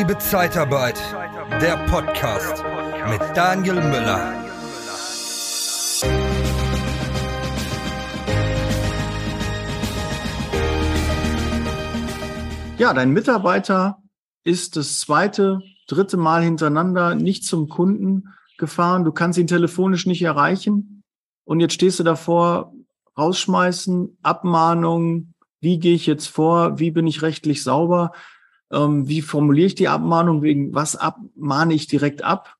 Liebe Zeitarbeit, der Podcast mit Daniel Müller. Ja, dein Mitarbeiter ist das zweite, dritte Mal hintereinander nicht zum Kunden gefahren. Du kannst ihn telefonisch nicht erreichen. Und jetzt stehst du davor, rausschmeißen, Abmahnung, wie gehe ich jetzt vor, wie bin ich rechtlich sauber, ähm, wie formuliere ich die Abmahnung, wegen was abmahne ich direkt ab.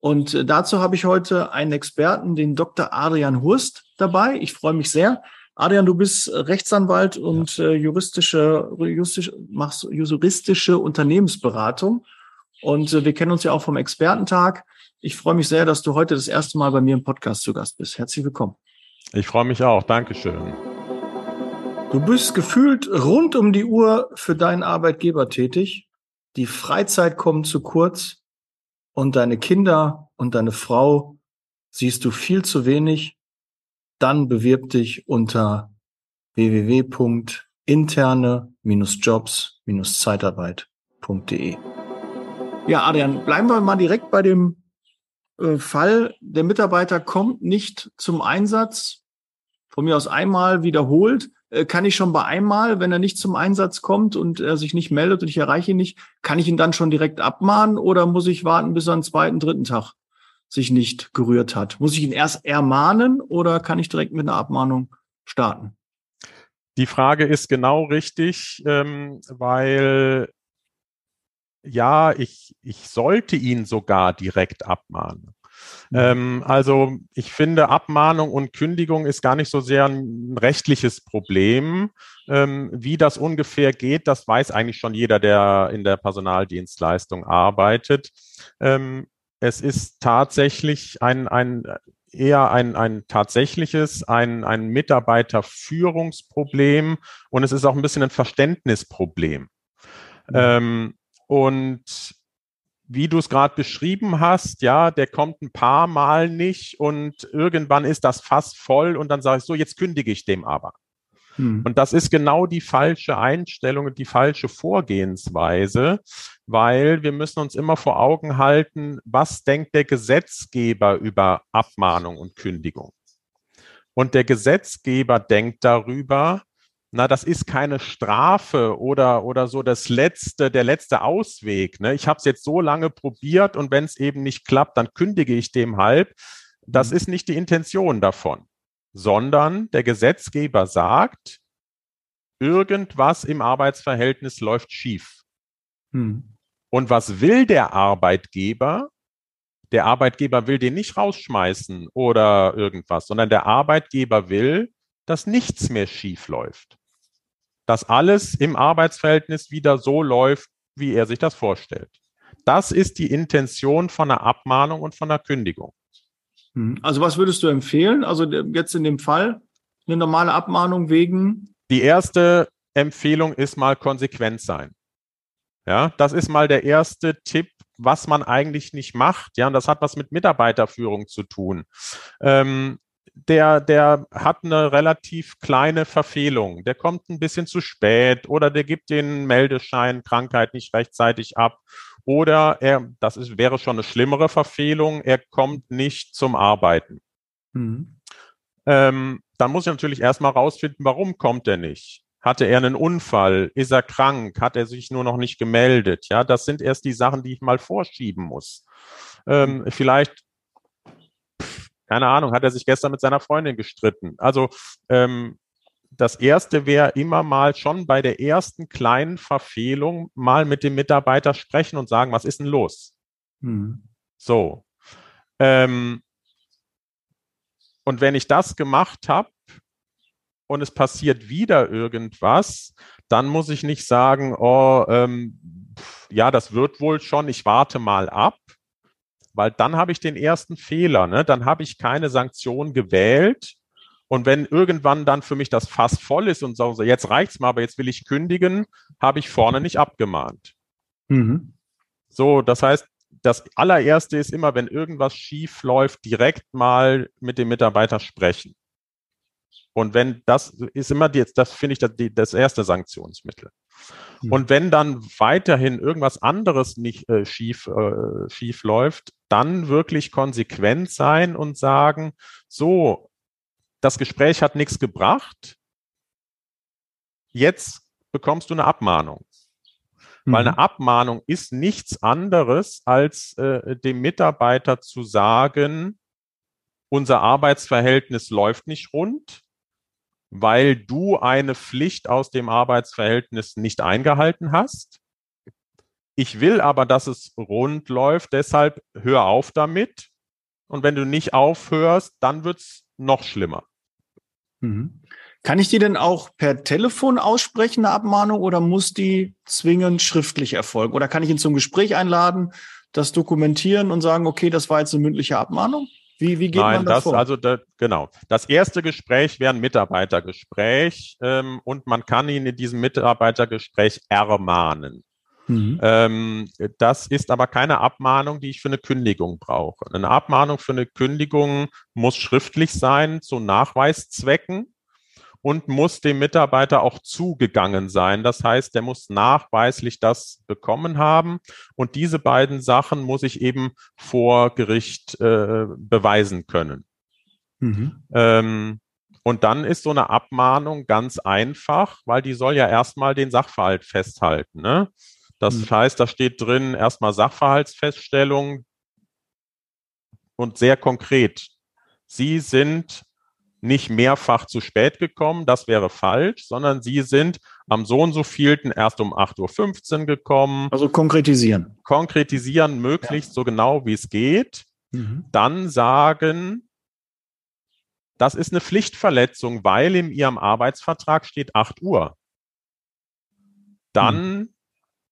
Und äh, dazu habe ich heute einen Experten, den Dr. Adrian Hurst, dabei. Ich freue mich sehr. Adrian, du bist Rechtsanwalt und äh, juristische, juristische, machst juristische Unternehmensberatung. Und äh, wir kennen uns ja auch vom Expertentag. Ich freue mich sehr, dass du heute das erste Mal bei mir im Podcast zu Gast bist. Herzlich willkommen. Ich freue mich auch. Dankeschön. Du bist gefühlt rund um die Uhr für deinen Arbeitgeber tätig. Die Freizeit kommt zu kurz und deine Kinder und deine Frau siehst du viel zu wenig. Dann bewirb dich unter www.interne-jobs-zeitarbeit.de. Ja, Adrian, bleiben wir mal direkt bei dem äh, Fall. Der Mitarbeiter kommt nicht zum Einsatz. Von mir aus einmal wiederholt kann ich schon bei einmal, wenn er nicht zum Einsatz kommt und er sich nicht meldet und ich erreiche ihn nicht, kann ich ihn dann schon direkt abmahnen oder muss ich warten, bis er am zweiten, dritten Tag sich nicht gerührt hat? Muss ich ihn erst ermahnen oder kann ich direkt mit einer Abmahnung starten? Die Frage ist genau richtig, ähm, weil ja, ich, ich sollte ihn sogar direkt abmahnen. Ähm, also ich finde, Abmahnung und Kündigung ist gar nicht so sehr ein rechtliches Problem. Ähm, wie das ungefähr geht, das weiß eigentlich schon jeder, der in der Personaldienstleistung arbeitet. Ähm, es ist tatsächlich ein, ein eher ein, ein tatsächliches, ein, ein Mitarbeiterführungsproblem und es ist auch ein bisschen ein Verständnisproblem. Mhm. Ähm, und wie du es gerade beschrieben hast, ja, der kommt ein paar Mal nicht und irgendwann ist das Fass voll und dann sage ich so, jetzt kündige ich dem aber. Hm. Und das ist genau die falsche Einstellung und die falsche Vorgehensweise, weil wir müssen uns immer vor Augen halten, was denkt der Gesetzgeber über Abmahnung und Kündigung. Und der Gesetzgeber denkt darüber, na, das ist keine Strafe oder, oder so das letzte, der letzte Ausweg. Ne? Ich habe es jetzt so lange probiert und wenn es eben nicht klappt, dann kündige ich dem halb. Das mhm. ist nicht die Intention davon, sondern der Gesetzgeber sagt, irgendwas im Arbeitsverhältnis läuft schief. Mhm. Und was will der Arbeitgeber? Der Arbeitgeber will den nicht rausschmeißen oder irgendwas, sondern der Arbeitgeber will, dass nichts mehr schief läuft dass alles im Arbeitsverhältnis wieder so läuft, wie er sich das vorstellt. Das ist die Intention von einer Abmahnung und von einer Kündigung. Hm. Also was würdest du empfehlen? Also jetzt in dem Fall eine normale Abmahnung wegen? Die erste Empfehlung ist mal konsequent sein. Ja, das ist mal der erste Tipp, was man eigentlich nicht macht. Ja, und das hat was mit Mitarbeiterführung zu tun. Ähm, der, der hat eine relativ kleine Verfehlung. Der kommt ein bisschen zu spät oder der gibt den Meldeschein Krankheit nicht rechtzeitig ab oder er, das ist, wäre schon eine schlimmere Verfehlung, er kommt nicht zum Arbeiten. Mhm. Ähm, dann muss ich natürlich erstmal rausfinden, warum kommt er nicht? Hatte er einen Unfall? Ist er krank? Hat er sich nur noch nicht gemeldet? Ja, das sind erst die Sachen, die ich mal vorschieben muss. Ähm, vielleicht keine Ahnung, hat er sich gestern mit seiner Freundin gestritten. Also ähm, das erste wäre immer mal schon bei der ersten kleinen Verfehlung mal mit dem Mitarbeiter sprechen und sagen, was ist denn los? Mhm. So. Ähm, und wenn ich das gemacht habe und es passiert wieder irgendwas, dann muss ich nicht sagen, oh, ähm, ja, das wird wohl schon, ich warte mal ab, weil dann habe ich den ersten Fehler. Ne? Dann habe ich keine Sanktion gewählt. Und wenn irgendwann dann für mich das Fass voll ist und so, jetzt reicht's mal, aber jetzt will ich kündigen, habe ich vorne nicht abgemahnt. Mhm. So, das heißt, das allererste ist immer, wenn irgendwas schief läuft, direkt mal mit dem Mitarbeiter sprechen. Und wenn das ist immer jetzt, das finde ich das, das erste Sanktionsmittel. Mhm. Und wenn dann weiterhin irgendwas anderes nicht äh, schief, äh, schief läuft, dann wirklich konsequent sein und sagen, so, das Gespräch hat nichts gebracht, jetzt bekommst du eine Abmahnung. Mhm. Weil eine Abmahnung ist nichts anderes, als äh, dem Mitarbeiter zu sagen, unser Arbeitsverhältnis läuft nicht rund, weil du eine Pflicht aus dem Arbeitsverhältnis nicht eingehalten hast. Ich will aber, dass es rund läuft, deshalb hör auf damit. Und wenn du nicht aufhörst, dann wird's noch schlimmer. Mhm. Kann ich die denn auch per Telefon aussprechen, eine Abmahnung, oder muss die zwingend schriftlich erfolgen? Oder kann ich ihn zum Gespräch einladen, das dokumentieren und sagen, okay, das war jetzt eine mündliche Abmahnung? Wie, wie geht Nein, man das, vor? Also da, genau. Das erste Gespräch wäre ein Mitarbeitergespräch ähm, und man kann ihn in diesem Mitarbeitergespräch ermahnen. Mhm. Ähm, das ist aber keine Abmahnung, die ich für eine Kündigung brauche. Eine Abmahnung für eine Kündigung muss schriftlich sein zu Nachweiszwecken und muss dem Mitarbeiter auch zugegangen sein. Das heißt, der muss nachweislich das bekommen haben. Und diese beiden Sachen muss ich eben vor Gericht äh, beweisen können. Mhm. Ähm, und dann ist so eine Abmahnung ganz einfach, weil die soll ja erstmal den Sachverhalt festhalten. Ne? Das mhm. heißt, da steht drin erstmal Sachverhaltsfeststellung und sehr konkret. Sie sind nicht mehrfach zu spät gekommen, das wäre falsch, sondern sie sind am so und so vielten erst um 8.15 Uhr gekommen. Also konkretisieren. Konkretisieren möglichst ja. so genau wie es geht. Mhm. Dann sagen, das ist eine Pflichtverletzung, weil in Ihrem Arbeitsvertrag steht 8 Uhr. Dann mhm.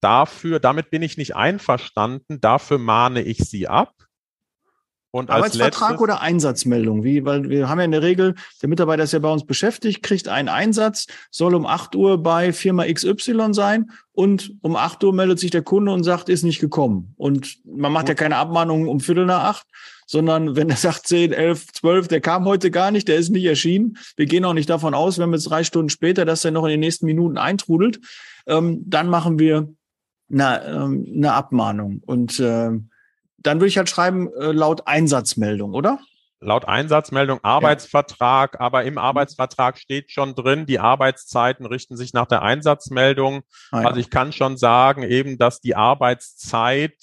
dafür, damit bin ich nicht einverstanden, dafür mahne ich Sie ab. Und Arbeitsvertrag letztes, oder Einsatzmeldung? Wie, weil wir haben ja in der Regel, der Mitarbeiter ist ja bei uns beschäftigt, kriegt einen Einsatz, soll um 8 Uhr bei Firma XY sein und um 8 Uhr meldet sich der Kunde und sagt, ist nicht gekommen. Und man macht ja keine Abmahnung um Viertel nach acht, sondern wenn er sagt 10, 11, 12, der kam heute gar nicht, der ist nicht erschienen. Wir gehen auch nicht davon aus, wenn wir jetzt drei Stunden später, dass er noch in den nächsten Minuten eintrudelt, ähm, dann machen wir eine, ähm, eine Abmahnung. Und äh, dann würde ich halt schreiben, äh, laut Einsatzmeldung, oder? Laut Einsatzmeldung Arbeitsvertrag, ja. aber im Arbeitsvertrag steht schon drin, die Arbeitszeiten richten sich nach der Einsatzmeldung. Ah, ja. Also ich kann schon sagen, eben, dass die Arbeitszeit,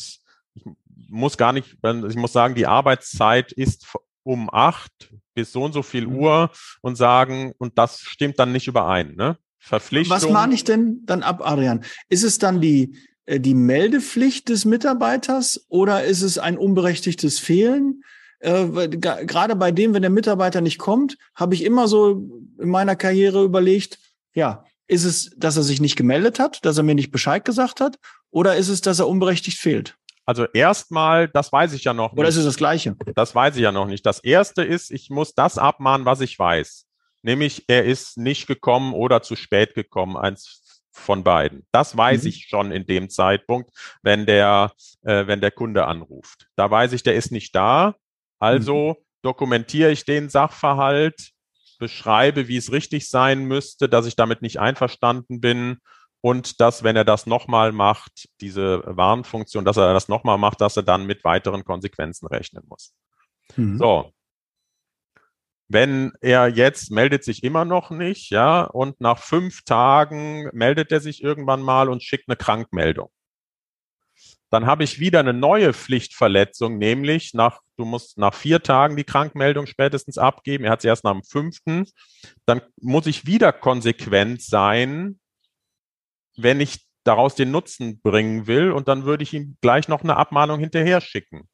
ich muss gar nicht, ich muss sagen, die Arbeitszeit ist um acht bis so und so viel mhm. Uhr und sagen, und das stimmt dann nicht überein, ne? Verpflichtung. Was mahne ich denn dann ab, Adrian? Ist es dann die, die Meldepflicht des Mitarbeiters oder ist es ein unberechtigtes Fehlen? Äh, gerade bei dem, wenn der Mitarbeiter nicht kommt, habe ich immer so in meiner Karriere überlegt, ja, ist es, dass er sich nicht gemeldet hat, dass er mir nicht Bescheid gesagt hat, oder ist es, dass er unberechtigt fehlt? Also erstmal, das weiß ich ja noch nicht. Oder ist es das Gleiche? Das weiß ich ja noch nicht. Das erste ist, ich muss das abmahnen, was ich weiß. Nämlich, er ist nicht gekommen oder zu spät gekommen. Eins von beiden. Das weiß mhm. ich schon in dem Zeitpunkt, wenn der, äh, wenn der Kunde anruft. Da weiß ich, der ist nicht da. Also mhm. dokumentiere ich den Sachverhalt, beschreibe, wie es richtig sein müsste, dass ich damit nicht einverstanden bin und dass, wenn er das nochmal macht, diese Warnfunktion, dass er das nochmal macht, dass er dann mit weiteren Konsequenzen rechnen muss. Mhm. So, wenn er jetzt meldet sich immer noch nicht, ja, und nach fünf Tagen meldet er sich irgendwann mal und schickt eine Krankmeldung. Dann habe ich wieder eine neue Pflichtverletzung, nämlich nach, du musst nach vier Tagen die Krankmeldung spätestens abgeben. Er hat sie erst nach dem fünften. Dann muss ich wieder konsequent sein, wenn ich daraus den Nutzen bringen will. Und dann würde ich ihm gleich noch eine Abmahnung hinterher schicken.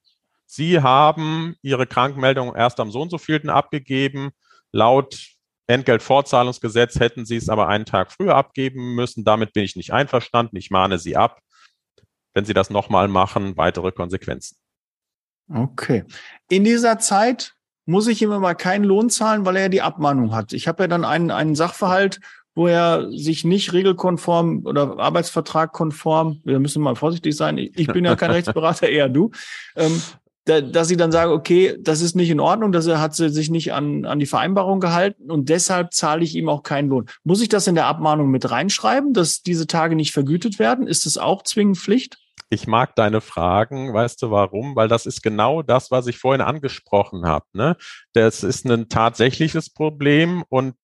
Sie haben Ihre Krankmeldung erst am so und so vielten abgegeben. Laut Entgeltfortzahlungsgesetz hätten Sie es aber einen Tag früher abgeben müssen. Damit bin ich nicht einverstanden. Ich mahne Sie ab. Wenn Sie das nochmal machen, weitere Konsequenzen. Okay. In dieser Zeit muss ich ihm aber keinen Lohn zahlen, weil er ja die Abmahnung hat. Ich habe ja dann einen, einen Sachverhalt, wo er sich nicht regelkonform oder Arbeitsvertrag konform, wir müssen mal vorsichtig sein, ich bin ja kein Rechtsberater, eher du, ähm, da, dass sie dann sagen, okay, das ist nicht in Ordnung, dass er hat sich nicht an, an die Vereinbarung gehalten und deshalb zahle ich ihm auch keinen Lohn. Muss ich das in der Abmahnung mit reinschreiben, dass diese Tage nicht vergütet werden? Ist das auch zwingend Pflicht? Ich mag deine Fragen, weißt du warum? Weil das ist genau das, was ich vorhin angesprochen habe. Ne? Das ist ein tatsächliches Problem und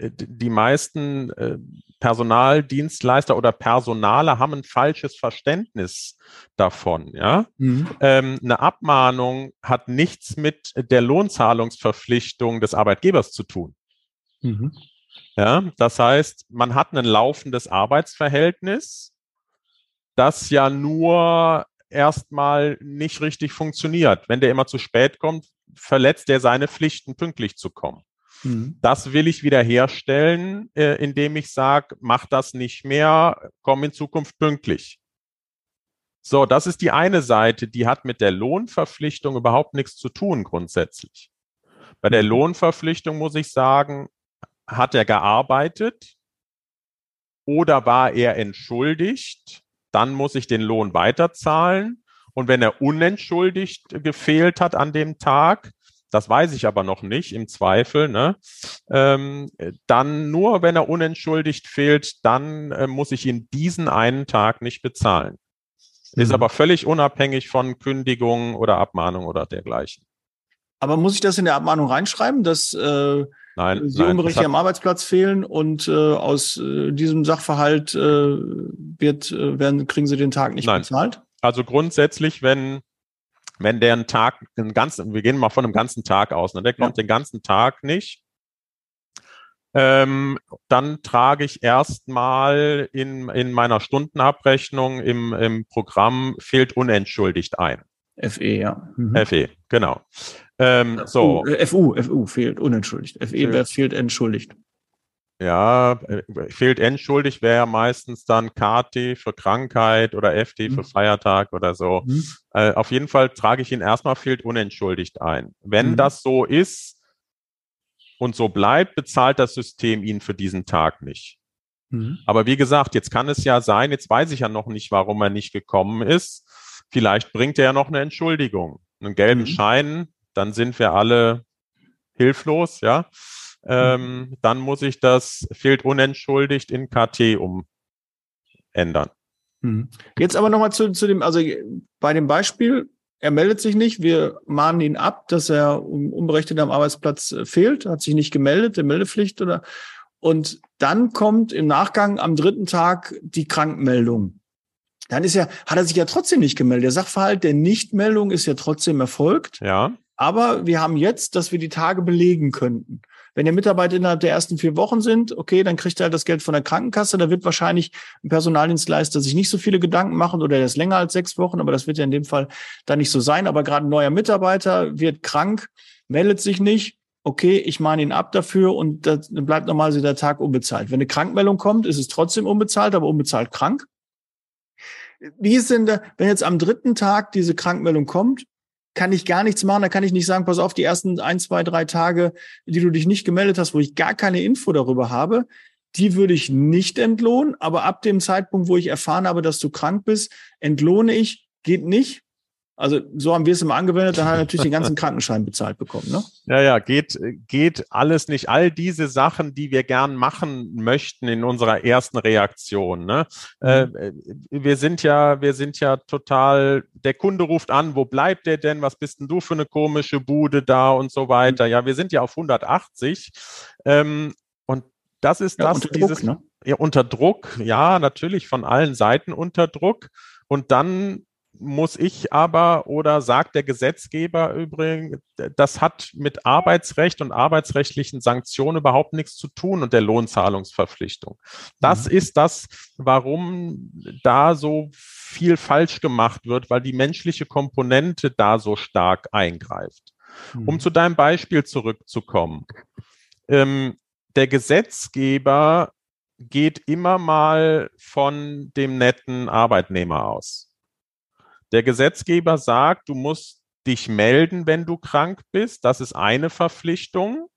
die meisten äh, Personaldienstleister oder Personale haben ein falsches Verständnis davon. Ja, mhm. ähm, eine Abmahnung hat nichts mit der Lohnzahlungsverpflichtung des Arbeitgebers zu tun. Mhm. Ja, das heißt, man hat ein laufendes Arbeitsverhältnis, das ja nur erstmal nicht richtig funktioniert. Wenn der immer zu spät kommt, verletzt er seine Pflichten, pünktlich zu kommen. Mhm. Das will ich wiederherstellen, äh, indem ich sage, mach das nicht mehr, komm in Zukunft pünktlich. So, das ist die eine Seite, die hat mit der Lohnverpflichtung überhaupt nichts zu tun grundsätzlich. Bei der mhm. Lohnverpflichtung muss ich sagen, hat er gearbeitet oder war er entschuldigt, dann muss ich den Lohn weiterzahlen. Und wenn er unentschuldigt gefehlt hat an dem Tag, das weiß ich aber noch nicht im Zweifel. Ne? Ähm, dann nur, wenn er unentschuldigt fehlt, dann äh, muss ich ihn diesen einen Tag nicht bezahlen. Mhm. Ist aber völlig unabhängig von Kündigung oder Abmahnung oder dergleichen. Aber muss ich das in der Abmahnung reinschreiben, dass äh, nein, Sie unberechtigt am Arbeitsplatz fehlen und äh, aus äh, diesem Sachverhalt äh, wird, äh, werden, kriegen Sie den Tag nicht nein. bezahlt? Also grundsätzlich, wenn wenn der einen Tag, einen ganzen, wir gehen mal von einem ganzen Tag aus, ne? der kommt ja. den ganzen Tag nicht, ähm, dann trage ich erstmal in, in meiner Stundenabrechnung im, im Programm fehlt unentschuldigt ein. FE, ja. Mhm. FE, genau. Ähm, so. FU, FU fehlt unentschuldigt. FE fehlt, fehlt entschuldigt. Ja, äh, fehlt entschuldigt wäre ja meistens dann KT für Krankheit oder FT mhm. für Feiertag oder so. Mhm. Äh, auf jeden Fall trage ich ihn erstmal fehlt unentschuldigt ein. Wenn mhm. das so ist und so bleibt, bezahlt das System ihn für diesen Tag nicht. Mhm. Aber wie gesagt, jetzt kann es ja sein, jetzt weiß ich ja noch nicht, warum er nicht gekommen ist. Vielleicht bringt er ja noch eine Entschuldigung, einen gelben mhm. Schein, dann sind wir alle hilflos, ja ähm, dann muss ich das fehlt unentschuldigt in KT umändern. Mhm. Jetzt aber nochmal zu, zu dem, also bei dem Beispiel, er meldet sich nicht, wir mahnen ihn ab, dass er unberechtigt am Arbeitsplatz äh, fehlt, hat sich nicht gemeldet, der Meldepflicht oder und dann kommt im Nachgang am dritten Tag die Krankmeldung. Dann ist ja, hat er sich ja trotzdem nicht gemeldet. Der Sachverhalt der Nichtmeldung ist ja trotzdem erfolgt. Ja. Aber wir haben jetzt, dass wir die Tage belegen könnten. Wenn der Mitarbeiter innerhalb der ersten vier Wochen sind, okay, dann kriegt er halt das Geld von der Krankenkasse. Da wird wahrscheinlich ein Personaldienstleister sich nicht so viele Gedanken machen oder der ist länger als sechs Wochen, aber das wird ja in dem Fall dann nicht so sein. Aber gerade ein neuer Mitarbeiter wird krank, meldet sich nicht. Okay, ich mahne ihn ab dafür und dann bleibt normalerweise der Tag unbezahlt. Wenn eine Krankmeldung kommt, ist es trotzdem unbezahlt, aber unbezahlt krank. Wie ist denn da, wenn jetzt am dritten Tag diese Krankmeldung kommt, kann ich gar nichts machen. Da kann ich nicht sagen, pass auf, die ersten ein, zwei, drei Tage, die du dich nicht gemeldet hast, wo ich gar keine Info darüber habe, die würde ich nicht entlohnen. Aber ab dem Zeitpunkt, wo ich erfahren habe, dass du krank bist, entlohne ich, geht nicht. Also so haben wir es immer angewendet, dann hat er natürlich den ganzen Krankenschein bezahlt bekommen. Ne? Ja, ja, geht, geht alles nicht. All diese Sachen, die wir gern machen möchten in unserer ersten Reaktion. Ne? Mhm. Äh, wir sind ja, wir sind ja total, der Kunde ruft an, wo bleibt der denn? Was bist denn du für eine komische Bude da und so weiter? Ja, wir sind ja auf 180. Ähm, und das ist ja, das, unter dieses, Druck, ne? ja, unter Druck, ja, natürlich von allen Seiten unter Druck. Und dann muss ich aber oder sagt der Gesetzgeber übrigens, das hat mit Arbeitsrecht und arbeitsrechtlichen Sanktionen überhaupt nichts zu tun und der Lohnzahlungsverpflichtung. Das mhm. ist das, warum da so viel falsch gemacht wird, weil die menschliche Komponente da so stark eingreift. Mhm. Um zu deinem Beispiel zurückzukommen. Ähm, der Gesetzgeber geht immer mal von dem netten Arbeitnehmer aus. Der Gesetzgeber sagt, du musst dich melden, wenn du krank bist. Das ist eine Verpflichtung.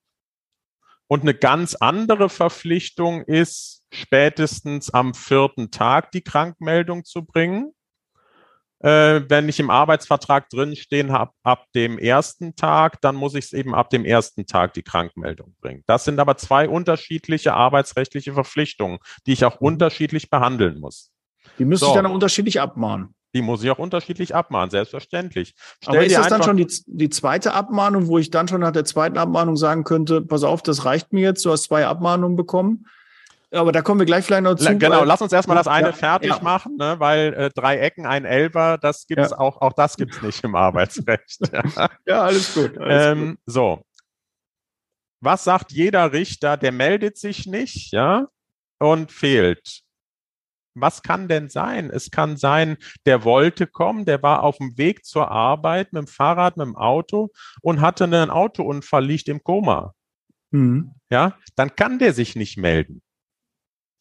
Und eine ganz andere Verpflichtung ist, spätestens am vierten Tag die Krankmeldung zu bringen. Äh, wenn ich im Arbeitsvertrag drinstehen habe, ab dem ersten Tag, dann muss ich es eben ab dem ersten Tag die Krankmeldung bringen. Das sind aber zwei unterschiedliche arbeitsrechtliche Verpflichtungen, die ich auch mhm. unterschiedlich behandeln muss. Die müsste so. ich dann unterschiedlich abmahnen. Die muss ich auch unterschiedlich abmahnen, selbstverständlich. Stell Aber ist das dann schon die, die zweite Abmahnung, wo ich dann schon nach der zweiten Abmahnung sagen könnte, pass auf, das reicht mir jetzt, du hast zwei Abmahnungen bekommen. Aber da kommen wir gleich vielleicht noch zu. Genau, lass uns erstmal das eine ja, fertig ja. machen, ne? weil äh, drei Ecken, ein Elber, das gibt's ja. auch, auch das gibt's nicht im Arbeitsrecht. ja. alles gut. Alles ähm, gut. So. Was sagt jeder Richter? Der meldet sich nicht, ja, und fehlt was kann denn sein? Es kann sein, der wollte kommen, der war auf dem Weg zur Arbeit mit dem Fahrrad, mit dem Auto und hatte einen Autounfall, liegt im Koma. Mhm. Ja, dann kann der sich nicht melden.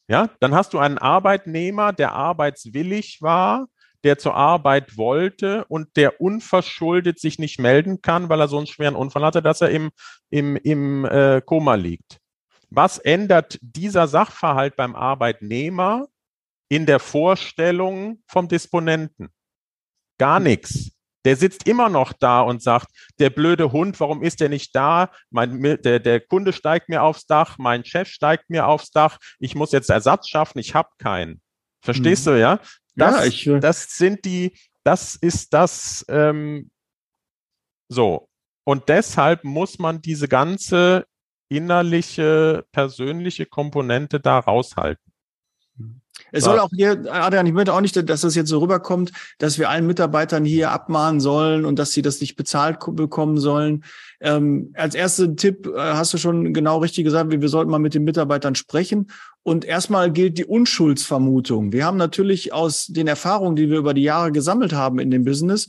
Ja, dann hast du einen Arbeitnehmer, der arbeitswillig war, der zur Arbeit wollte und der unverschuldet sich nicht melden kann, weil er so einen schweren Unfall hatte, dass er im, im, im äh, Koma liegt. Was ändert dieser Sachverhalt beim Arbeitnehmer in der Vorstellung vom Disponenten. Gar nichts. Der sitzt immer noch da und sagt, der blöde Hund, warum ist der nicht da? Mein, der, der Kunde steigt mir aufs Dach, mein Chef steigt mir aufs Dach, ich muss jetzt Ersatz schaffen, ich habe keinen. Verstehst hm. du, ja? Das, ja, ich, das sind die, das ist das ähm, so. Und deshalb muss man diese ganze innerliche, persönliche Komponente da raushalten. Es soll auch hier, Adrian, ich möchte auch nicht, dass das jetzt so rüberkommt, dass wir allen Mitarbeitern hier abmahnen sollen und dass sie das nicht bezahlt bekommen sollen. Ähm, als ersten Tipp äh, hast du schon genau richtig gesagt, wir, wir sollten mal mit den Mitarbeitern sprechen. Und erstmal gilt die Unschuldsvermutung. Wir haben natürlich aus den Erfahrungen, die wir über die Jahre gesammelt haben in dem Business,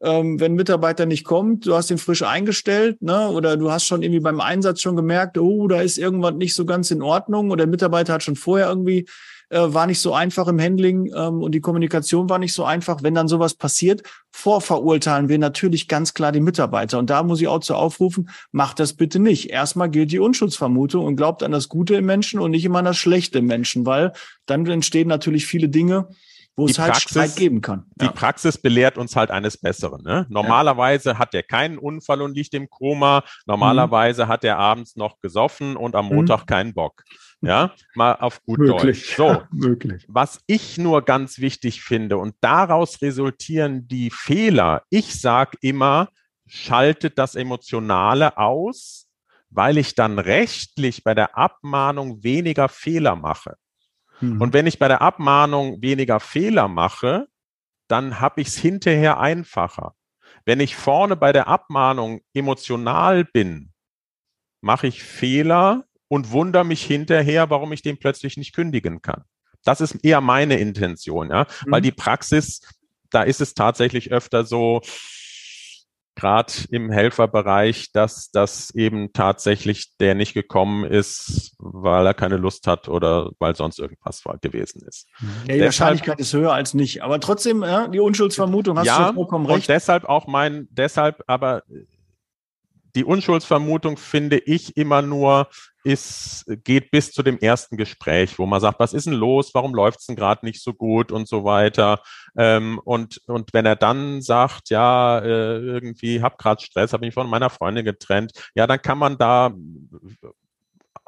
ähm, wenn ein Mitarbeiter nicht kommt, du hast ihn frisch eingestellt, ne, oder du hast schon irgendwie beim Einsatz schon gemerkt, oh, da ist irgendwas nicht so ganz in Ordnung, oder der Mitarbeiter hat schon vorher irgendwie äh, war nicht so einfach im Handling ähm, und die Kommunikation war nicht so einfach. Wenn dann sowas passiert, vorverurteilen wir natürlich ganz klar die Mitarbeiter. Und da muss ich auch zu aufrufen, macht das bitte nicht. Erstmal gilt die Unschuldsvermutung und glaubt an das Gute im Menschen und nicht immer an das Schlechte im Menschen, weil dann entstehen natürlich viele Dinge, wo die es halt Praxis, Streit geben kann. Die Praxis belehrt uns halt eines Besseren. Ne? Normalerweise ja. hat er keinen Unfall und liegt im Koma. Normalerweise mhm. hat er abends noch gesoffen und am Montag mhm. keinen Bock. Ja, mal auf gut möglich. Deutsch. So, ja, möglich. Was ich nur ganz wichtig finde und daraus resultieren die Fehler. Ich sage immer, schaltet das Emotionale aus, weil ich dann rechtlich bei der Abmahnung weniger Fehler mache. Mhm. Und wenn ich bei der Abmahnung weniger Fehler mache, dann habe ich es hinterher einfacher. Wenn ich vorne bei der Abmahnung emotional bin, mache ich Fehler und wundere mich hinterher, warum ich den plötzlich nicht kündigen kann. Das ist eher meine Intention, ja, mhm. weil die Praxis, da ist es tatsächlich öfter so, gerade im Helferbereich, dass das eben tatsächlich der nicht gekommen ist, weil er keine Lust hat oder weil sonst irgendwas gewesen ist. Ja, die deshalb, Wahrscheinlichkeit ist höher als nicht, aber trotzdem ja, die Unschuldsvermutung hast ja, du vollkommen recht. Und deshalb auch mein, deshalb aber die Unschuldsvermutung finde ich immer nur, ist, geht bis zu dem ersten Gespräch, wo man sagt, was ist denn los, warum läuft es denn gerade nicht so gut und so weiter. Ähm, und, und wenn er dann sagt, ja, äh, irgendwie hab gerade Stress, habe mich von meiner Freundin getrennt, ja, dann kann man da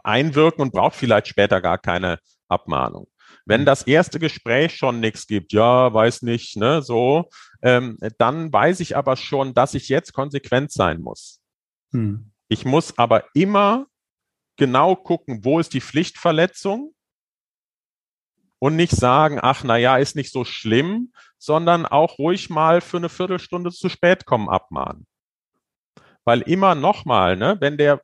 einwirken und braucht vielleicht später gar keine Abmahnung. Wenn das erste Gespräch schon nichts gibt, ja, weiß nicht, ne, so, ähm, dann weiß ich aber schon, dass ich jetzt konsequent sein muss. Hm. Ich muss aber immer genau gucken, wo ist die Pflichtverletzung und nicht sagen, ach, na ja, ist nicht so schlimm, sondern auch ruhig mal für eine Viertelstunde zu spät kommen abmahnen. Weil immer nochmal, ne, wenn der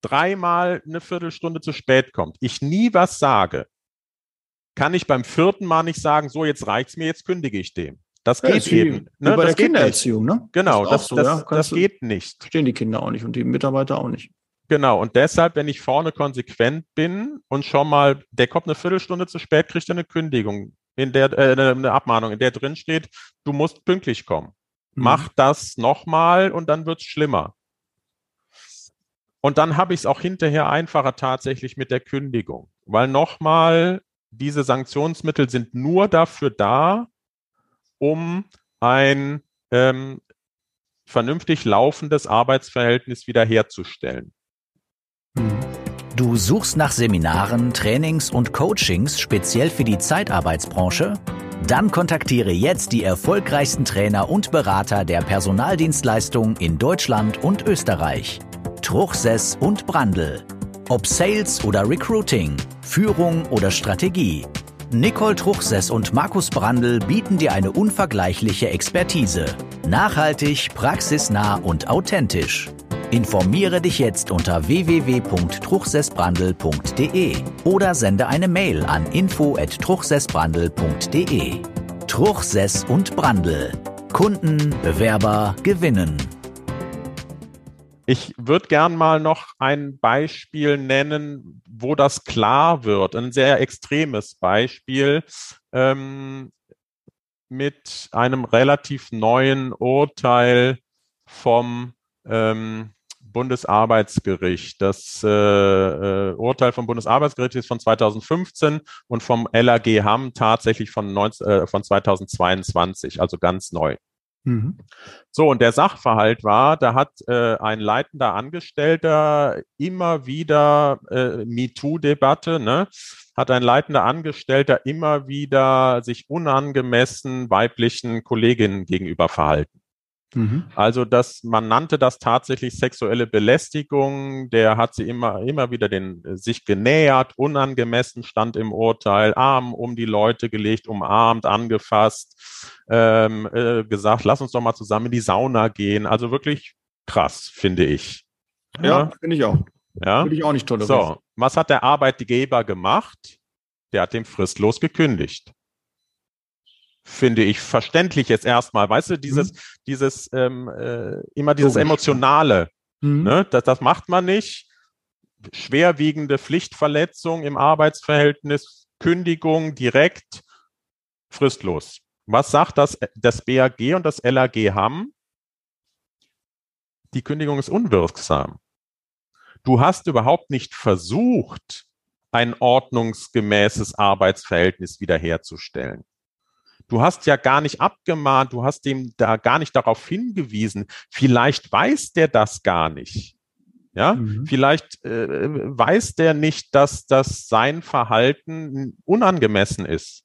dreimal eine Viertelstunde zu spät kommt, ich nie was sage, kann ich beim vierten Mal nicht sagen, so, jetzt reicht's mir, jetzt kündige ich dem. Das ja, geht eben. Ne? Bei das der Kindererziehung, ne? Genau, das, so, das, ja? das geht nicht. Verstehen die Kinder auch nicht und die Mitarbeiter auch nicht. Genau, und deshalb, wenn ich vorne konsequent bin und schon mal, der kommt eine Viertelstunde zu spät, kriegt er eine Kündigung, in der, äh, eine Abmahnung, in der drin steht, du musst pünktlich kommen. Mhm. Mach das nochmal und dann wird's schlimmer. Und dann habe ich es auch hinterher einfacher tatsächlich mit der Kündigung. Weil nochmal, diese Sanktionsmittel sind nur dafür da, um ein ähm, vernünftig laufendes Arbeitsverhältnis wiederherzustellen. Du suchst nach Seminaren, Trainings und Coachings speziell für die Zeitarbeitsbranche? Dann kontaktiere jetzt die erfolgreichsten Trainer und Berater der Personaldienstleistung in Deutschland und Österreich. Truchsess und Brandl. Ob Sales oder Recruiting, Führung oder Strategie. Nicole Truchsess und Markus Brandl bieten dir eine unvergleichliche Expertise. Nachhaltig, praxisnah und authentisch. Informiere dich jetzt unter www.truchsessbrandel.de oder sende eine Mail an info@truchsessbrandel.de. Truchsess und Brandel. Kunden, Bewerber gewinnen. Ich würde gern mal noch ein Beispiel nennen, wo das klar wird. Ein sehr extremes Beispiel ähm, mit einem relativ neuen Urteil vom ähm, Bundesarbeitsgericht. Das äh, äh, Urteil vom Bundesarbeitsgericht ist von 2015 und vom LAG Hamm tatsächlich von, 19, äh, von 2022, also ganz neu. Mhm. So, und der Sachverhalt war, da hat äh, ein leitender Angestellter immer wieder äh, MeToo-Debatte, ne? hat ein leitender Angestellter immer wieder sich unangemessen weiblichen Kolleginnen gegenüber verhalten. Mhm. Also das, man nannte das tatsächlich sexuelle Belästigung. Der hat sie immer, immer wieder den, sich genähert, unangemessen stand im Urteil, Arm um die Leute gelegt, umarmt, angefasst, ähm, äh, gesagt, lass uns doch mal zusammen in die Sauna gehen. Also wirklich krass, finde ich. Ja, ja finde ich auch. Ja. Würde ich auch nicht tolerieren. So, was hat der Arbeitgeber gemacht? Der hat dem fristlos gekündigt finde ich, verständlich jetzt erstmal. Weißt du, dieses, mhm. dieses, ähm, äh, immer dieses Emotionale, mhm. ne? das, das macht man nicht. Schwerwiegende Pflichtverletzung im Arbeitsverhältnis, Kündigung direkt, fristlos. Was sagt das, das BAG und das LAG haben? Die Kündigung ist unwirksam. Du hast überhaupt nicht versucht, ein ordnungsgemäßes Arbeitsverhältnis wiederherzustellen. Du hast ja gar nicht abgemahnt, du hast dem da gar nicht darauf hingewiesen. Vielleicht weiß der das gar nicht. Ja, mhm. vielleicht äh, weiß der nicht, dass das sein Verhalten unangemessen ist.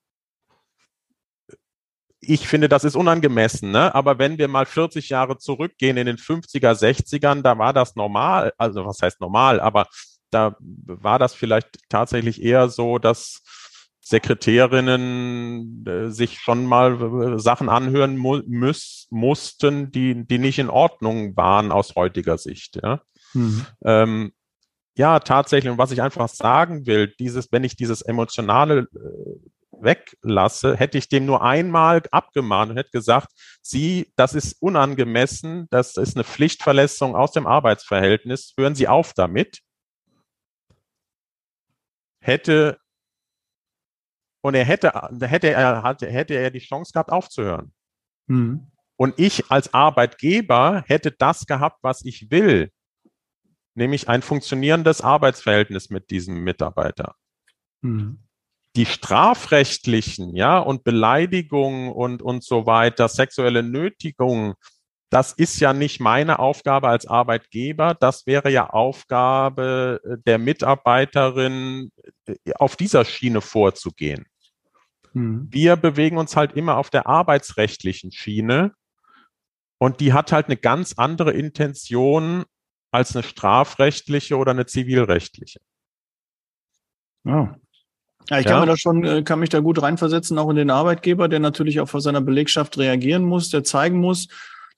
Ich finde, das ist unangemessen, ne? aber wenn wir mal 40 Jahre zurückgehen in den 50er, 60ern, da war das normal, also was heißt normal, aber da war das vielleicht tatsächlich eher so, dass Sekretärinnen äh, sich schon mal äh, Sachen anhören mu müß, mussten, die, die nicht in Ordnung waren aus heutiger Sicht. Ja, mhm. ähm, ja tatsächlich. Und was ich einfach sagen will, dieses, wenn ich dieses emotionale äh, weglasse, hätte ich dem nur einmal abgemahnt und hätte gesagt, Sie, das ist unangemessen, das ist eine Pflichtverletzung aus dem Arbeitsverhältnis, hören Sie auf damit. Hätte und er hätte, hätte er, hätte er die Chance gehabt, aufzuhören. Mhm. Und ich als Arbeitgeber hätte das gehabt, was ich will, nämlich ein funktionierendes Arbeitsverhältnis mit diesem Mitarbeiter. Mhm. Die strafrechtlichen, ja, und Beleidigungen und, und so weiter, sexuelle Nötigungen, das ist ja nicht meine Aufgabe als Arbeitgeber. Das wäre ja Aufgabe der Mitarbeiterin, auf dieser Schiene vorzugehen. Mhm. Wir bewegen uns halt immer auf der arbeitsrechtlichen Schiene und die hat halt eine ganz andere Intention als eine strafrechtliche oder eine zivilrechtliche. Ja. Ja, ich kann ja. mir da schon, äh, kann mich da gut reinversetzen, auch in den Arbeitgeber, der natürlich auch vor seiner Belegschaft reagieren muss, der zeigen muss,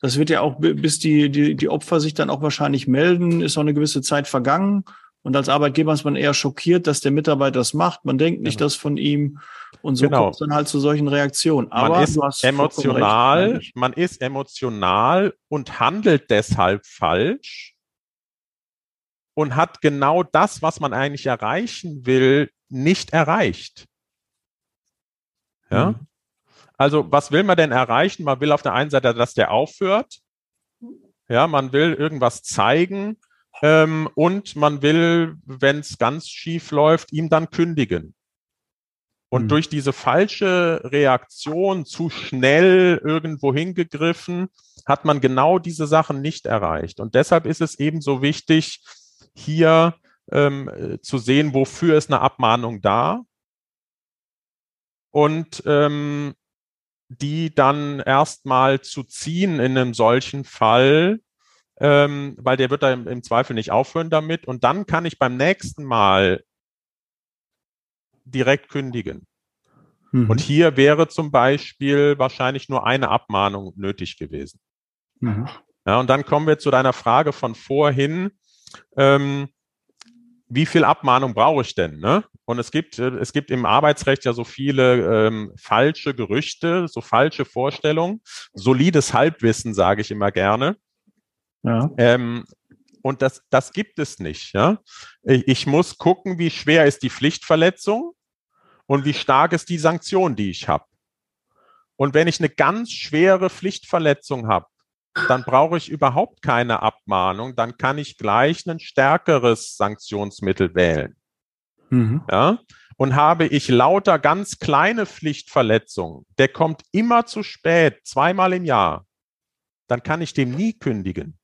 das wird ja auch, bis die, die, die Opfer sich dann auch wahrscheinlich melden, ist auch eine gewisse Zeit vergangen. Und als Arbeitgeber ist man eher schockiert, dass der Mitarbeiter das macht. Man denkt nicht genau. das von ihm. Und so genau. kommt es dann halt zu solchen Reaktionen. Aber man ist emotional, recht, man ist emotional und handelt deshalb falsch und hat genau das, was man eigentlich erreichen will, nicht erreicht. Ja. Mhm. Also, was will man denn erreichen? Man will auf der einen Seite, dass der aufhört. Ja, man will irgendwas zeigen ähm, und man will, wenn es ganz schief läuft, ihm dann kündigen. Und mhm. durch diese falsche Reaktion zu schnell irgendwo hingegriffen, hat man genau diese Sachen nicht erreicht. Und deshalb ist es eben so wichtig, hier ähm, zu sehen, wofür ist eine Abmahnung da und ähm, die dann erstmal zu ziehen in einem solchen Fall, ähm, weil der wird da im, im Zweifel nicht aufhören damit. Und dann kann ich beim nächsten Mal direkt kündigen. Mhm. Und hier wäre zum Beispiel wahrscheinlich nur eine Abmahnung nötig gewesen. Mhm. Ja, und dann kommen wir zu deiner Frage von vorhin. Ähm, wie viel Abmahnung brauche ich denn? Ne? Und es gibt, äh, es gibt im Arbeitsrecht ja so viele ähm, falsche Gerüchte, so falsche Vorstellungen, solides Halbwissen, sage ich immer gerne. Ja. Ähm, und das, das gibt es nicht. Ja? Ich muss gucken, wie schwer ist die Pflichtverletzung und wie stark ist die Sanktion, die ich habe. Und wenn ich eine ganz schwere Pflichtverletzung habe, dann brauche ich überhaupt keine Abmahnung, dann kann ich gleich ein stärkeres Sanktionsmittel wählen. Mhm. Ja? Und habe ich lauter ganz kleine Pflichtverletzungen, der kommt immer zu spät, zweimal im Jahr, dann kann ich dem nie kündigen.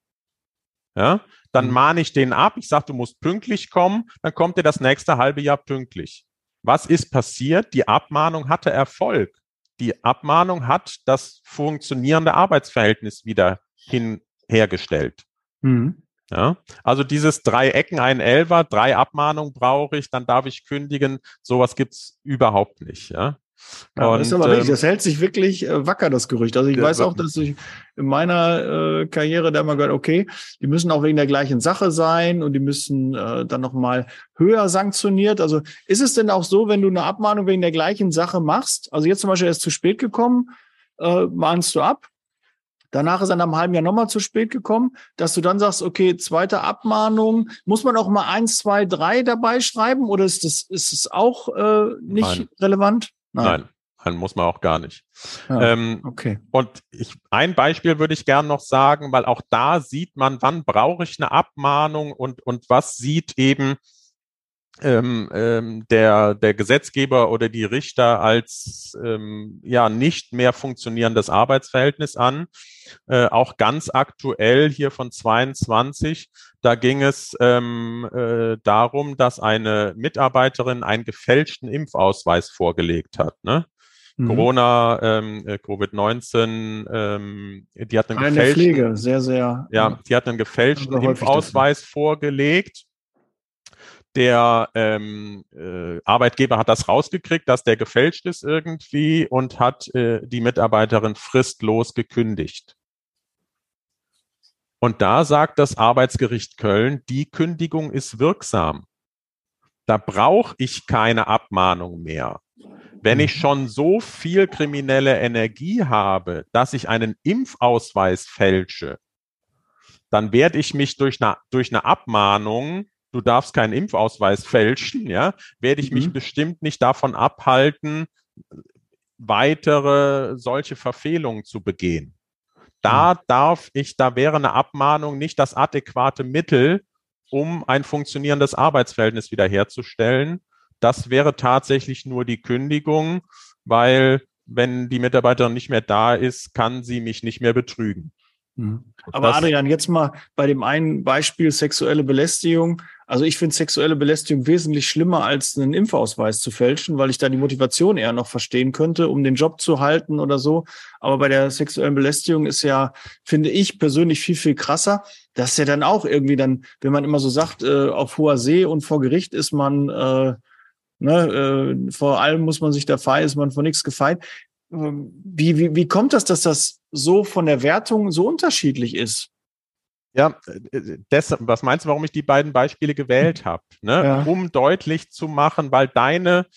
Ja? Dann mhm. mahne ich den ab, ich sage, du musst pünktlich kommen, dann kommt er das nächste halbe Jahr pünktlich. Was ist passiert? Die Abmahnung hatte Erfolg. Die Abmahnung hat das funktionierende Arbeitsverhältnis wieder hinhergestellt. Mhm. Ja, also dieses drei Ecken, ein Elfer, drei Abmahnungen brauche ich, dann darf ich kündigen. Sowas gibt's überhaupt nicht. Ja. Ja, und, das ist aber richtig, ähm, das hält sich wirklich äh, wacker, das Gerücht. Also ich weiß auch, dass ich in meiner äh, Karriere da mal gehört, okay, die müssen auch wegen der gleichen Sache sein und die müssen äh, dann nochmal höher sanktioniert. Also ist es denn auch so, wenn du eine Abmahnung wegen der gleichen Sache machst, also jetzt zum Beispiel erst zu spät gekommen, äh, mahnst du ab, Danach ist er nach einem halben Jahr nochmal zu spät gekommen, dass du dann sagst, okay, zweite Abmahnung, muss man auch mal eins, zwei, drei dabei schreiben oder ist das, ist es auch äh, nicht Nein. relevant? Nein. Nein. muss man auch gar nicht. Ja, ähm, okay. Und ich, ein Beispiel würde ich gern noch sagen, weil auch da sieht man, wann brauche ich eine Abmahnung und, und was sieht eben ähm, ähm, der, der Gesetzgeber oder die Richter als ähm, ja nicht mehr funktionierendes Arbeitsverhältnis an. Äh, auch ganz aktuell hier von 22, da ging es ähm, äh, darum, dass eine Mitarbeiterin einen gefälschten Impfausweis vorgelegt hat. Ne? Mhm. Corona, ähm, äh, Covid-19, ähm, die hat einen eine gefälschten, Pflege, sehr, sehr. Ja, die hat einen gefälschten Impfausweis vorgelegt der ähm, äh, Arbeitgeber hat das rausgekriegt, dass der gefälscht ist irgendwie und hat äh, die Mitarbeiterin fristlos gekündigt. Und da sagt das Arbeitsgericht Köln, die Kündigung ist wirksam. Da brauche ich keine Abmahnung mehr. Wenn ich mhm. schon so viel kriminelle Energie habe, dass ich einen Impfausweis fälsche, dann werde ich mich durch eine, durch eine Abmahnung du darfst keinen Impfausweis fälschen, ja, werde ich mhm. mich bestimmt nicht davon abhalten, weitere solche Verfehlungen zu begehen. Da mhm. darf ich, da wäre eine Abmahnung nicht das adäquate Mittel, um ein funktionierendes Arbeitsverhältnis wiederherzustellen. Das wäre tatsächlich nur die Kündigung, weil wenn die Mitarbeiterin nicht mehr da ist, kann sie mich nicht mehr betrügen. Mhm. Aber Adrian, jetzt mal bei dem einen Beispiel sexuelle Belästigung. Also ich finde sexuelle Belästigung wesentlich schlimmer als einen Impfausweis zu fälschen, weil ich da die Motivation eher noch verstehen könnte, um den Job zu halten oder so. Aber bei der sexuellen Belästigung ist ja, finde ich persönlich viel, viel krasser. Das ist ja dann auch irgendwie dann, wenn man immer so sagt, äh, auf hoher See und vor Gericht ist man, äh, ne, äh, vor allem muss man sich da fei, ist man vor nichts gefeit. Ähm, wie, wie, wie kommt das, dass das so von der Wertung so unterschiedlich ist? Ja, äh, das, was meinst du, warum ich die beiden Beispiele gewählt habe? Ne? Ja. Um deutlich zu machen, weil deine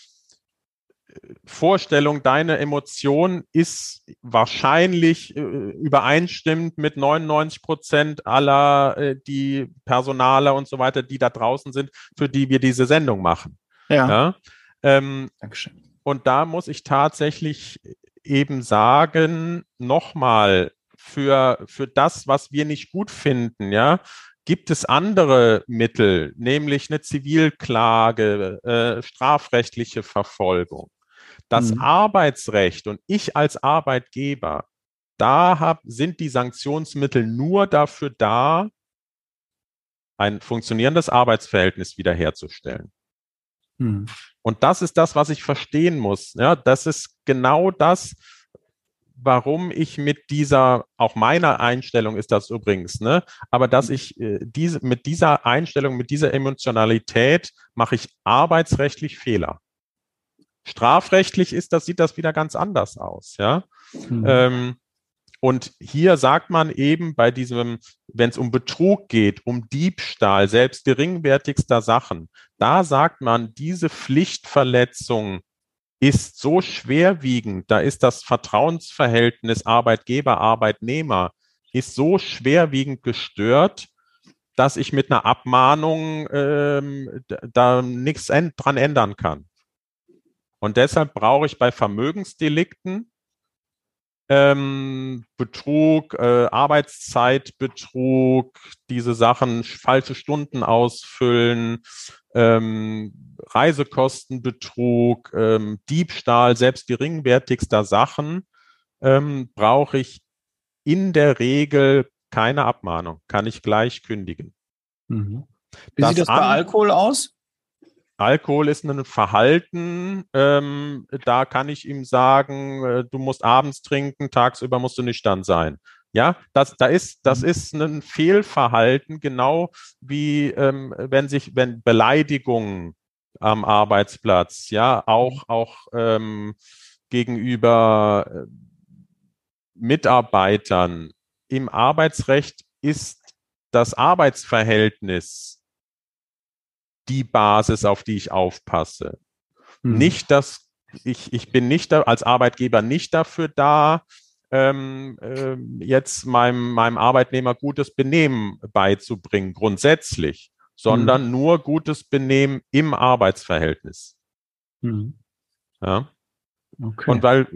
äh, Vorstellung, deine Emotion ist wahrscheinlich äh, übereinstimmend mit 99 Prozent aller äh, die Personale und so weiter, die da draußen sind, für die wir diese Sendung machen. Ja. ja? Ähm, Dankeschön. Und da muss ich tatsächlich eben sagen, nochmal, für, für das, was wir nicht gut finden, ja, gibt es andere Mittel, nämlich eine Zivilklage, äh, strafrechtliche Verfolgung. Das Mhm. Arbeitsrecht und ich als Arbeitgeber, da hab, sind die Sanktionsmittel nur dafür da, ein funktionierendes Arbeitsverhältnis wiederherzustellen. Mhm. Und das ist das, was ich verstehen muss. Ja, das ist genau das, warum ich mit dieser, auch meiner Einstellung ist das übrigens, ne, aber dass ich äh, diese, mit dieser Einstellung, mit dieser Emotionalität mache ich arbeitsrechtlich Fehler. Strafrechtlich ist das, sieht das wieder ganz anders aus, ja. Mhm. Ähm, und hier sagt man eben bei diesem, wenn es um Betrug geht, um Diebstahl, selbst geringwertigster Sachen, da sagt man, diese Pflichtverletzung ist so schwerwiegend, da ist das Vertrauensverhältnis Arbeitgeber, Arbeitnehmer, ist so schwerwiegend gestört, dass ich mit einer Abmahnung ähm, da, nichts dran ändern kann. Und deshalb brauche ich bei Vermögensdelikten ähm, Betrug, äh, Arbeitszeitbetrug, diese Sachen, falsche Stunden ausfüllen, ähm, Reisekostenbetrug, ähm, Diebstahl, selbst geringwertigster Sachen, ähm, brauche ich in der Regel keine Abmahnung, kann ich gleich kündigen. Mhm. Wie Das sieht das bei Alkohol aus? Alkohol ist ein Verhalten, ähm, da kann ich ihm sagen, äh, du musst abends trinken, tagsüber musst du nüchtern sein. Ja, das, da ist, das ist ein Fehlverhalten, genau wie ähm, wenn sich, wenn Beleidigungen am Arbeitsplatz, ja, auch, auch ähm, gegenüber äh, Mitarbeitern. Im Arbeitsrecht ist das Arbeitsverhältnis die Basis, auf die ich aufpasse. Mhm. Nicht, dass ich, ich bin nicht da, als Arbeitgeber nicht dafür da, ähm, ähm, jetzt meinem, meinem Arbeitnehmer gutes Benehmen beizubringen, grundsätzlich, sondern nur gutes Benehmen im Arbeitsverhältnis. Mhm. Ja? Okay. Und weil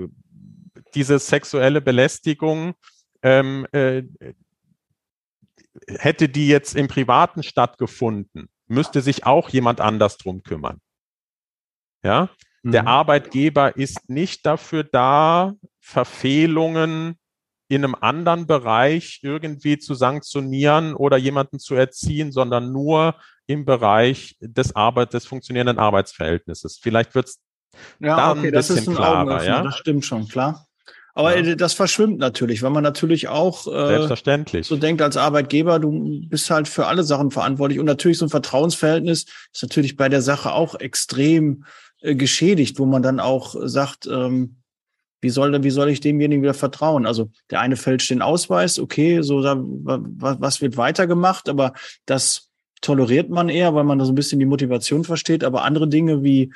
diese sexuelle Belästigung ähm, äh, hätte die jetzt im Privaten stattgefunden, müsste sich auch jemand anders drum kümmern. Ja, der Mhm. Arbeitgeber ist nicht dafür da, Verfehlungen in einem anderen Bereich irgendwie zu sanktionieren oder jemanden zu erziehen, sondern nur im Bereich des Arbeit, des funktionierenden Arbeitsverhältnisses. Vielleicht wird es Ja, dann okay, ein bisschen klarer, ja? das stimmt schon, klar. Aber Ja. das verschwimmt natürlich, weil man natürlich auch äh, so denkt als Arbeitgeber, du bist halt für alle Sachen verantwortlich. Und natürlich so ein Vertrauensverhältnis ist natürlich bei der Sache auch extrem äh, geschädigt, wo man dann auch sagt, ähm, wie soll, wie soll ich demjenigen wieder vertrauen? Also der eine fälscht den Ausweis, okay, so da, wa- wa- was wird weitergemacht, aber das toleriert man eher, weil man da so ein bisschen die Motivation versteht. Aber andere Dinge wie,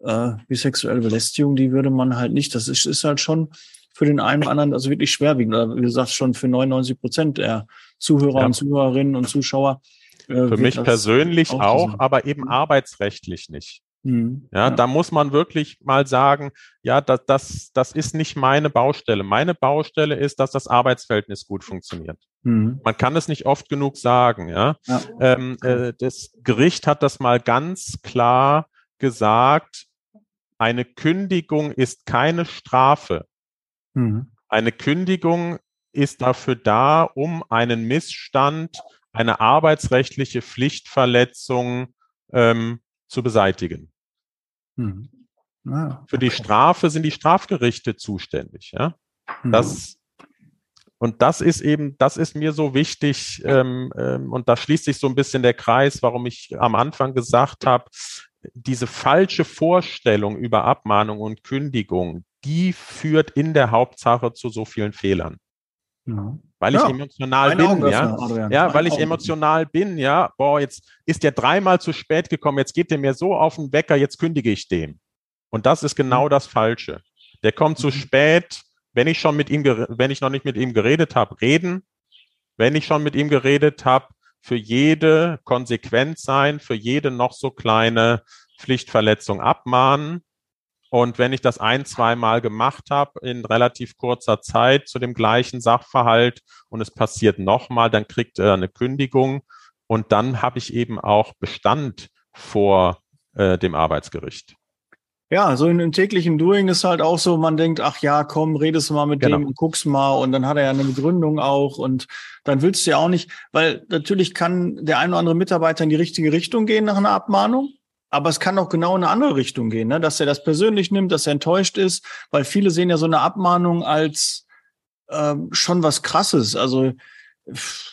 äh, wie sexuelle Belästigung, die würde man halt nicht. Das ist, ist halt schon für den einen oder anderen also wirklich schwerwiegend. Oder wie du sagst, schon für 99 Prozent der Zuhörer Ja. und Zuhörerinnen und Zuschauer. äh, Für mich persönlich auch auch, aber eben arbeitsrechtlich nicht. Mhm. Ja, da muss man wirklich mal sagen, ja, das, das, das ist nicht meine Baustelle. Meine Baustelle ist, dass das Arbeitsverhältnis gut funktioniert. Mhm. Man kann es nicht oft genug sagen, ja. Ja. Ähm, äh, das Gericht hat das mal ganz klar gesagt. Eine Kündigung ist keine Strafe. Mhm. Eine Kündigung ist dafür da, um einen Missstand, eine arbeitsrechtliche Pflichtverletzung ähm, zu beseitigen. Mhm. Ah, Für die Strafe sind die Strafgerichte zuständig. Ja? mhm. Das, und das ist eben, das ist mir so wichtig, ähm, ähm, und da schließt sich so ein bisschen der Kreis, warum ich am Anfang gesagt habe, diese falsche Vorstellung über Abmahnung und Kündigung, die führt in der Hauptsache zu so vielen Fehlern. Mhm. Weil Ja, ich emotional Ein bin, ja. Ja, Ein weil ich Augenöffner. emotional bin, ja. Boah, jetzt ist der dreimal zu spät gekommen, jetzt geht der mir so auf den Wecker, jetzt kündige ich dem. Und das ist genau das Falsche. Der kommt zu Mhm. spät, wenn ich schon mit ihm, wenn ich noch nicht mit ihm geredet habe, reden. Wenn ich schon mit ihm geredet habe, für jede konsequent sein, für jede noch so kleine Pflichtverletzung abmahnen. Und wenn ich das ein, zweimal gemacht habe in relativ kurzer Zeit zu dem gleichen Sachverhalt und es passiert nochmal, dann kriegt er eine Kündigung und dann habe ich eben auch Bestand vor äh, dem Arbeitsgericht. Ja, so in, im täglichen Doing ist halt auch so, man denkt, ach ja, komm, redest mal mit Genau. dem und guckst mal und dann hat er ja eine Begründung auch und dann willst du ja auch nicht, weil natürlich kann der ein oder andere Mitarbeiter in die richtige Richtung gehen nach einer Abmahnung, aber es kann auch genau in eine andere Richtung gehen, ne? dass er das persönlich nimmt, dass er enttäuscht ist, weil viele sehen ja so eine Abmahnung als ähm, schon was Krasses. Also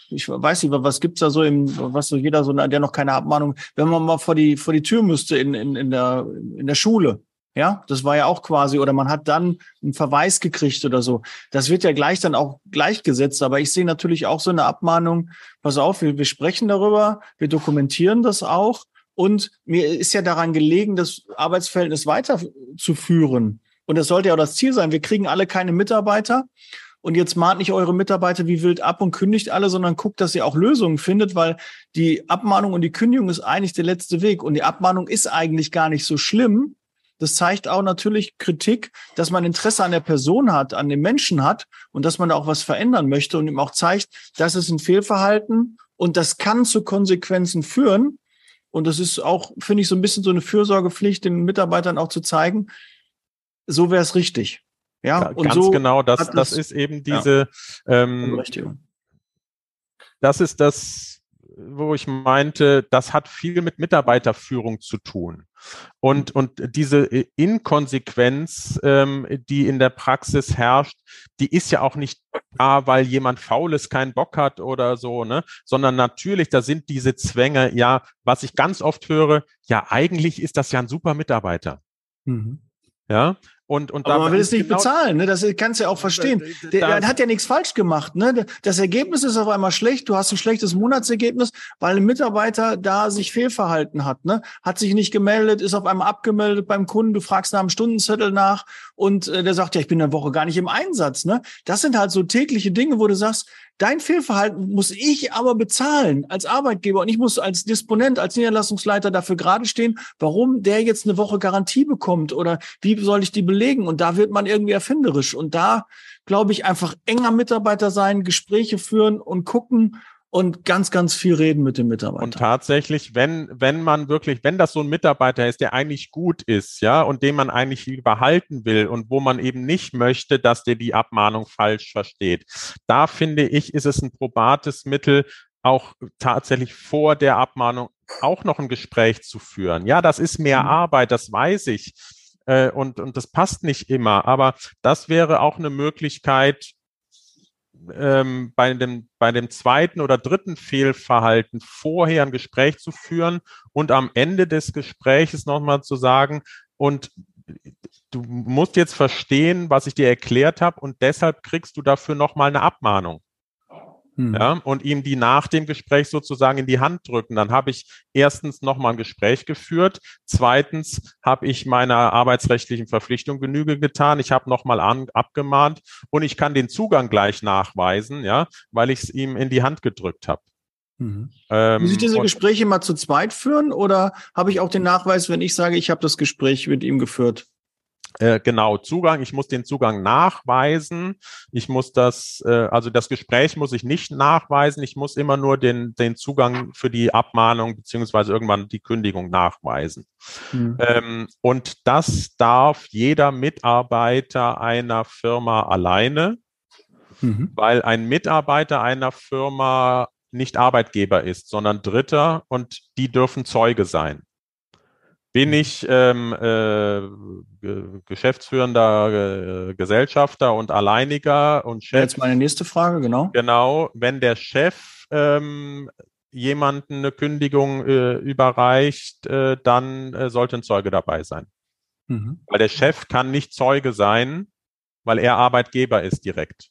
ich weiß nicht, was gibt's da so im, was so jeder so, der noch keine Abmahnung, wenn man mal vor die vor die Tür müsste in, in, in der in der Schule, ja, das war ja auch quasi, oder man hat dann einen Verweis gekriegt oder so. Das wird ja gleich dann auch gleichgesetzt. Aber ich sehe natürlich auch so eine Abmahnung. Pass auf, wir, wir sprechen darüber, wir dokumentieren das auch. Und mir ist ja daran gelegen, das Arbeitsverhältnis weiterzuführen. Und das sollte ja auch das Ziel sein. Wir kriegen alle keine Mitarbeiter. Und jetzt mahnt nicht eure Mitarbeiter wie wild ab und kündigt alle, sondern guckt, dass ihr auch Lösungen findet, weil die Abmahnung und die Kündigung ist eigentlich der letzte Weg. Und die Abmahnung ist eigentlich gar nicht so schlimm, das zeigt auch natürlich Kritik, dass man Interesse an der Person hat, an dem Menschen hat und dass man da auch was verändern möchte und ihm auch zeigt, das ist ein Fehlverhalten und das kann zu Konsequenzen führen. Und das ist auch, finde ich, so ein bisschen so eine Fürsorgepflicht, den Mitarbeitern auch zu zeigen, so wäre es richtig. Ja, Ja, und ganz so genau, das, das das- ist eben diese, ähm, Berechtigung. das ist das, wo ich meinte, das hat viel mit Mitarbeiterführung zu tun. Und, und diese Inkonsequenz, ähm, die in der Praxis herrscht, die ist ja auch nicht da, weil jemand faul ist, keinen Bock hat oder so, ne? Sondern natürlich, da sind diese Zwänge, ja, was ich ganz oft höre, ja, eigentlich ist das ja ein super Mitarbeiter. Mhm. Ja. Und, und Aber man will es nicht genau- bezahlen, ne? Das kannst du ja auch verstehen. Der, der hat ja nichts falsch gemacht. Ne? Das Ergebnis ist auf einmal schlecht. Du hast ein schlechtes Monatsergebnis, weil ein Mitarbeiter da sich fehlverhalten hat. Ne? Hat sich nicht gemeldet, ist auf einmal abgemeldet beim Kunden. Du fragst nach einem Stundenzettel nach und äh, der sagt, ja, ich bin eine Woche gar nicht im Einsatz. Ne? Das sind halt so tägliche Dinge, wo du sagst, dein Fehlverhalten muss ich aber bezahlen als Arbeitgeber und ich muss als Disponent, als Niederlassungsleiter dafür gerade stehen, warum der jetzt eine Woche Garantie bekommt oder wie soll ich die belegen? Und da wird man irgendwie erfinderisch. Und da glaube ich einfach enger Mitarbeiter sein, Gespräche führen und gucken und ganz, ganz viel reden mit dem Mitarbeiter. Und tatsächlich, wenn, wenn man wirklich, wenn das so ein Mitarbeiter ist, der eigentlich gut ist, ja, und den man eigentlich behalten will und wo man eben nicht möchte, dass der die Abmahnung falsch versteht, da finde ich, ist es ein probates Mittel, auch tatsächlich vor der Abmahnung auch noch ein Gespräch zu führen. Ja, das ist mehr Mhm. Arbeit, das weiß ich. Äh, und, und das passt nicht immer. Aber das wäre auch eine Möglichkeit, ähm, bei, dem, bei dem zweiten oder dritten Fehlverhalten vorher ein Gespräch zu führen und am Ende des Gespräches nochmal zu sagen, und du musst jetzt verstehen, was ich dir erklärt habe, und deshalb kriegst du dafür nochmal eine Abmahnung. Hm. Ja, und ihm die nach dem Gespräch sozusagen in die Hand drücken. Dann habe ich erstens nochmal ein Gespräch geführt. Zweitens habe ich meiner arbeitsrechtlichen Verpflichtung Genüge getan. Ich habe nochmal an, abgemahnt und ich kann den Zugang gleich nachweisen, ja, weil ich es ihm in die Hand gedrückt habe. Mhm. Ähm, Muss ich diese Gespräche mal zu zweit führen oder habe ich auch den Nachweis, wenn ich sage, ich habe das Gespräch mit ihm geführt? Äh, genau, Zugang, ich muss den Zugang nachweisen. Ich muss das, äh, also das Gespräch muss ich nicht nachweisen. Ich muss immer nur den, den Zugang für die Abmahnung beziehungsweise irgendwann die Kündigung nachweisen. Hm. Ähm, und das darf jeder Mitarbeiter einer Firma alleine, Mhm. weil ein Mitarbeiter einer Firma nicht Arbeitgeber ist, sondern Dritter und die dürfen Zeuge sein. Bin ich ähm, äh, ge- geschäftsführender äh, Gesellschafter und Alleiniger und Chef, Jetzt meine nächste Frage, genau. genau, wenn der Chef ähm, jemanden eine Kündigung äh, überreicht, äh, dann äh, sollte ein Zeuge dabei sein. Mhm. Weil der Chef kann nicht Zeuge sein, weil er Arbeitgeber ist direkt.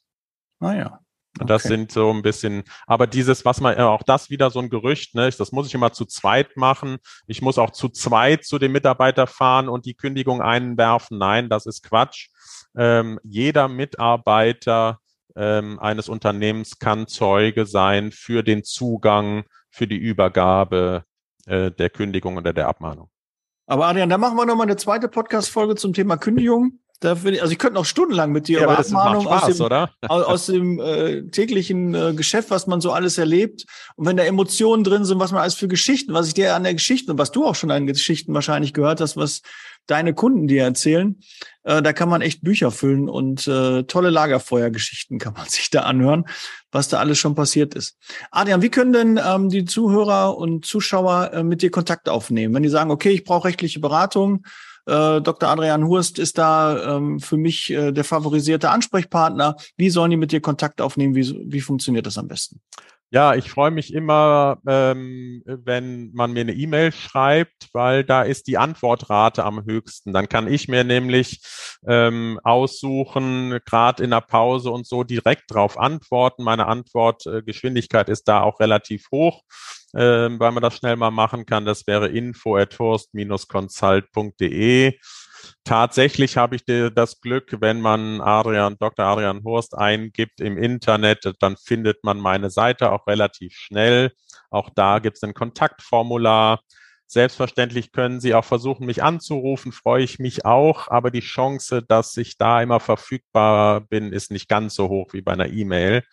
Ah ja. Und Das Okay. sind so ein bisschen, aber dieses, was man, äh, auch das wieder so ein Gerücht, ne, das muss ich immer zu zweit machen. Ich muss auch zu zweit zu dem Mitarbeiter fahren und die Kündigung einwerfen. Nein, das ist Quatsch. Ähm, jeder Mitarbeiter ähm, eines Unternehmens kann Zeuge sein für den Zugang, für die Übergabe äh, der Kündigung oder der Abmahnung. Aber Adrian, da machen wir nochmal eine zweite Podcast-Folge zum Thema Kündigung. Da will ich, also ich könnte noch stundenlang mit dir über aber das macht Abmahnung aus Spaß, dem, oder? aus, aus dem äh, täglichen äh, Geschäft, was man so alles erlebt. Und wenn da Emotionen drin sind, was man alles für Geschichten, was ich dir an der Geschichte und was du auch schon an Geschichten wahrscheinlich gehört hast, was deine Kunden dir erzählen. Äh, da kann man echt Bücher füllen und äh, tolle Lagerfeuergeschichten kann man sich da anhören, was da alles schon passiert ist. Adrian, wie können denn ähm, die Zuhörer und Zuschauer äh, mit dir Kontakt aufnehmen? Wenn die sagen, okay, ich brauche rechtliche Beratung, äh, Dr. Adrian Hurst ist da ähm, für mich äh, der favorisierte Ansprechpartner. Wie sollen die mit dir Kontakt aufnehmen? Wie, wie funktioniert das am besten? Ja, ich freue mich immer, ähm, wenn man mir eine E-Mail schreibt, weil da ist die Antwortrate am höchsten. Dann kann ich mir nämlich ähm, aussuchen, gerade in der Pause und so direkt drauf antworten. Meine Antwortgeschwindigkeit ist da auch relativ hoch, ähm, weil man das schnell mal machen kann. Das wäre info at consult.de. Tatsächlich habe ich das Glück, wenn man Adrian, Dr. Adrian Horst eingibt im Internet, dann findet man meine Seite auch relativ schnell. Auch da gibt es ein Kontaktformular. Selbstverständlich können Sie auch versuchen, mich anzurufen, freue ich mich auch, aber die Chance, dass ich da immer verfügbar bin, ist nicht ganz so hoch wie bei einer E-Mail.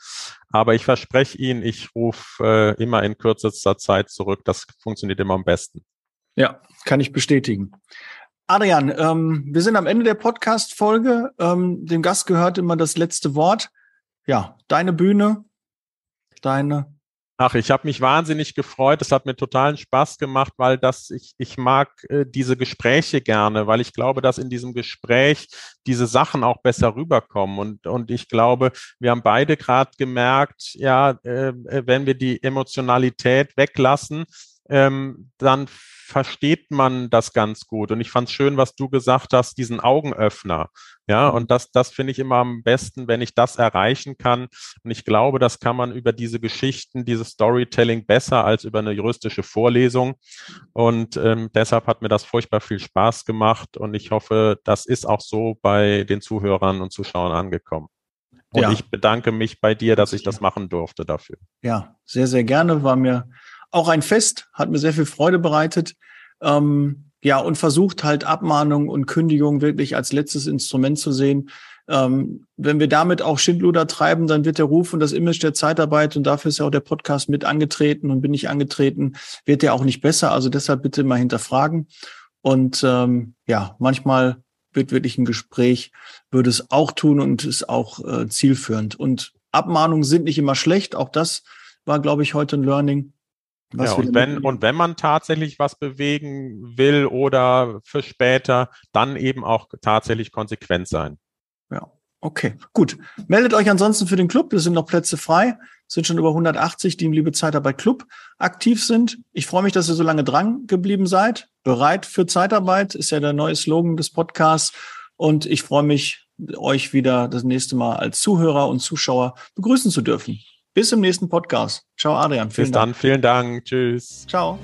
Aber ich verspreche Ihnen, ich rufe äh, immer in kürzester Zeit zurück. Das funktioniert immer am besten. Ja, kann ich bestätigen. Adrian, ähm, wir sind am Ende der Podcast-Folge. Ähm, dem Gast gehört immer das letzte Wort. Ja, deine Bühne, deine. Ach, ich habe mich wahnsinnig gefreut. Es hat mir totalen Spaß gemacht, weil das ich ich mag äh, diese Gespräche gerne, weil ich glaube, dass in diesem Gespräch diese Sachen auch besser rüberkommen und und ich glaube, wir haben beide gerade gemerkt, ja, äh, wenn wir die Emotionalität weglassen, ähm, dann versteht man das ganz gut. Und ich fand es schön, was du gesagt hast, diesen Augenöffner. Ja, mhm. und das, das finde ich immer am besten, wenn ich das erreichen kann. Und ich glaube, das kann man über diese Geschichten, dieses Storytelling besser als über eine juristische Vorlesung. Und ähm, deshalb hat mir das furchtbar viel Spaß gemacht. Und ich hoffe, das ist auch so bei den Zuhörern und Zuschauern angekommen. Und ja. ich bedanke mich bei dir, dass ich das machen durfte dafür. Ja, sehr, sehr gerne. War mir auch ein Fest, hat mir sehr viel Freude bereitet. Ähm, ja, und versucht halt Abmahnung und Kündigung wirklich als letztes Instrument zu sehen. Ähm, wenn wir damit auch Schindluder treiben, dann wird der Ruf und das Image der Zeitarbeit, und dafür ist ja auch der Podcast mit angetreten und bin ich angetreten, wird ja auch nicht besser. Also deshalb bitte mal hinterfragen. Und ähm, ja, manchmal wird wirklich ein Gespräch, würde es auch tun und ist auch äh, zielführend. Und Abmahnungen sind nicht immer schlecht. Auch das war, glaube ich, heute ein Learning. Ja, und wenn, und wenn man tatsächlich was bewegen will oder für später, dann eben auch tatsächlich konsequent sein. Ja, okay, gut. Meldet euch ansonsten für den Club. Es sind noch Plätze frei. Es sind schon über 180, die im Liebe Zeitarbeit Club aktiv sind. Ich freue mich, dass ihr so lange dran geblieben seid. Bereit für Zeitarbeit ist ja der neue Slogan des Podcasts. Und ich freue mich, euch wieder das nächste Mal als Zuhörer und Zuschauer begrüßen zu dürfen. Bis zum nächsten Podcast. Ciao, Adrian. Vielen Bis Dank. dann. Vielen Dank. Tschüss. Ciao.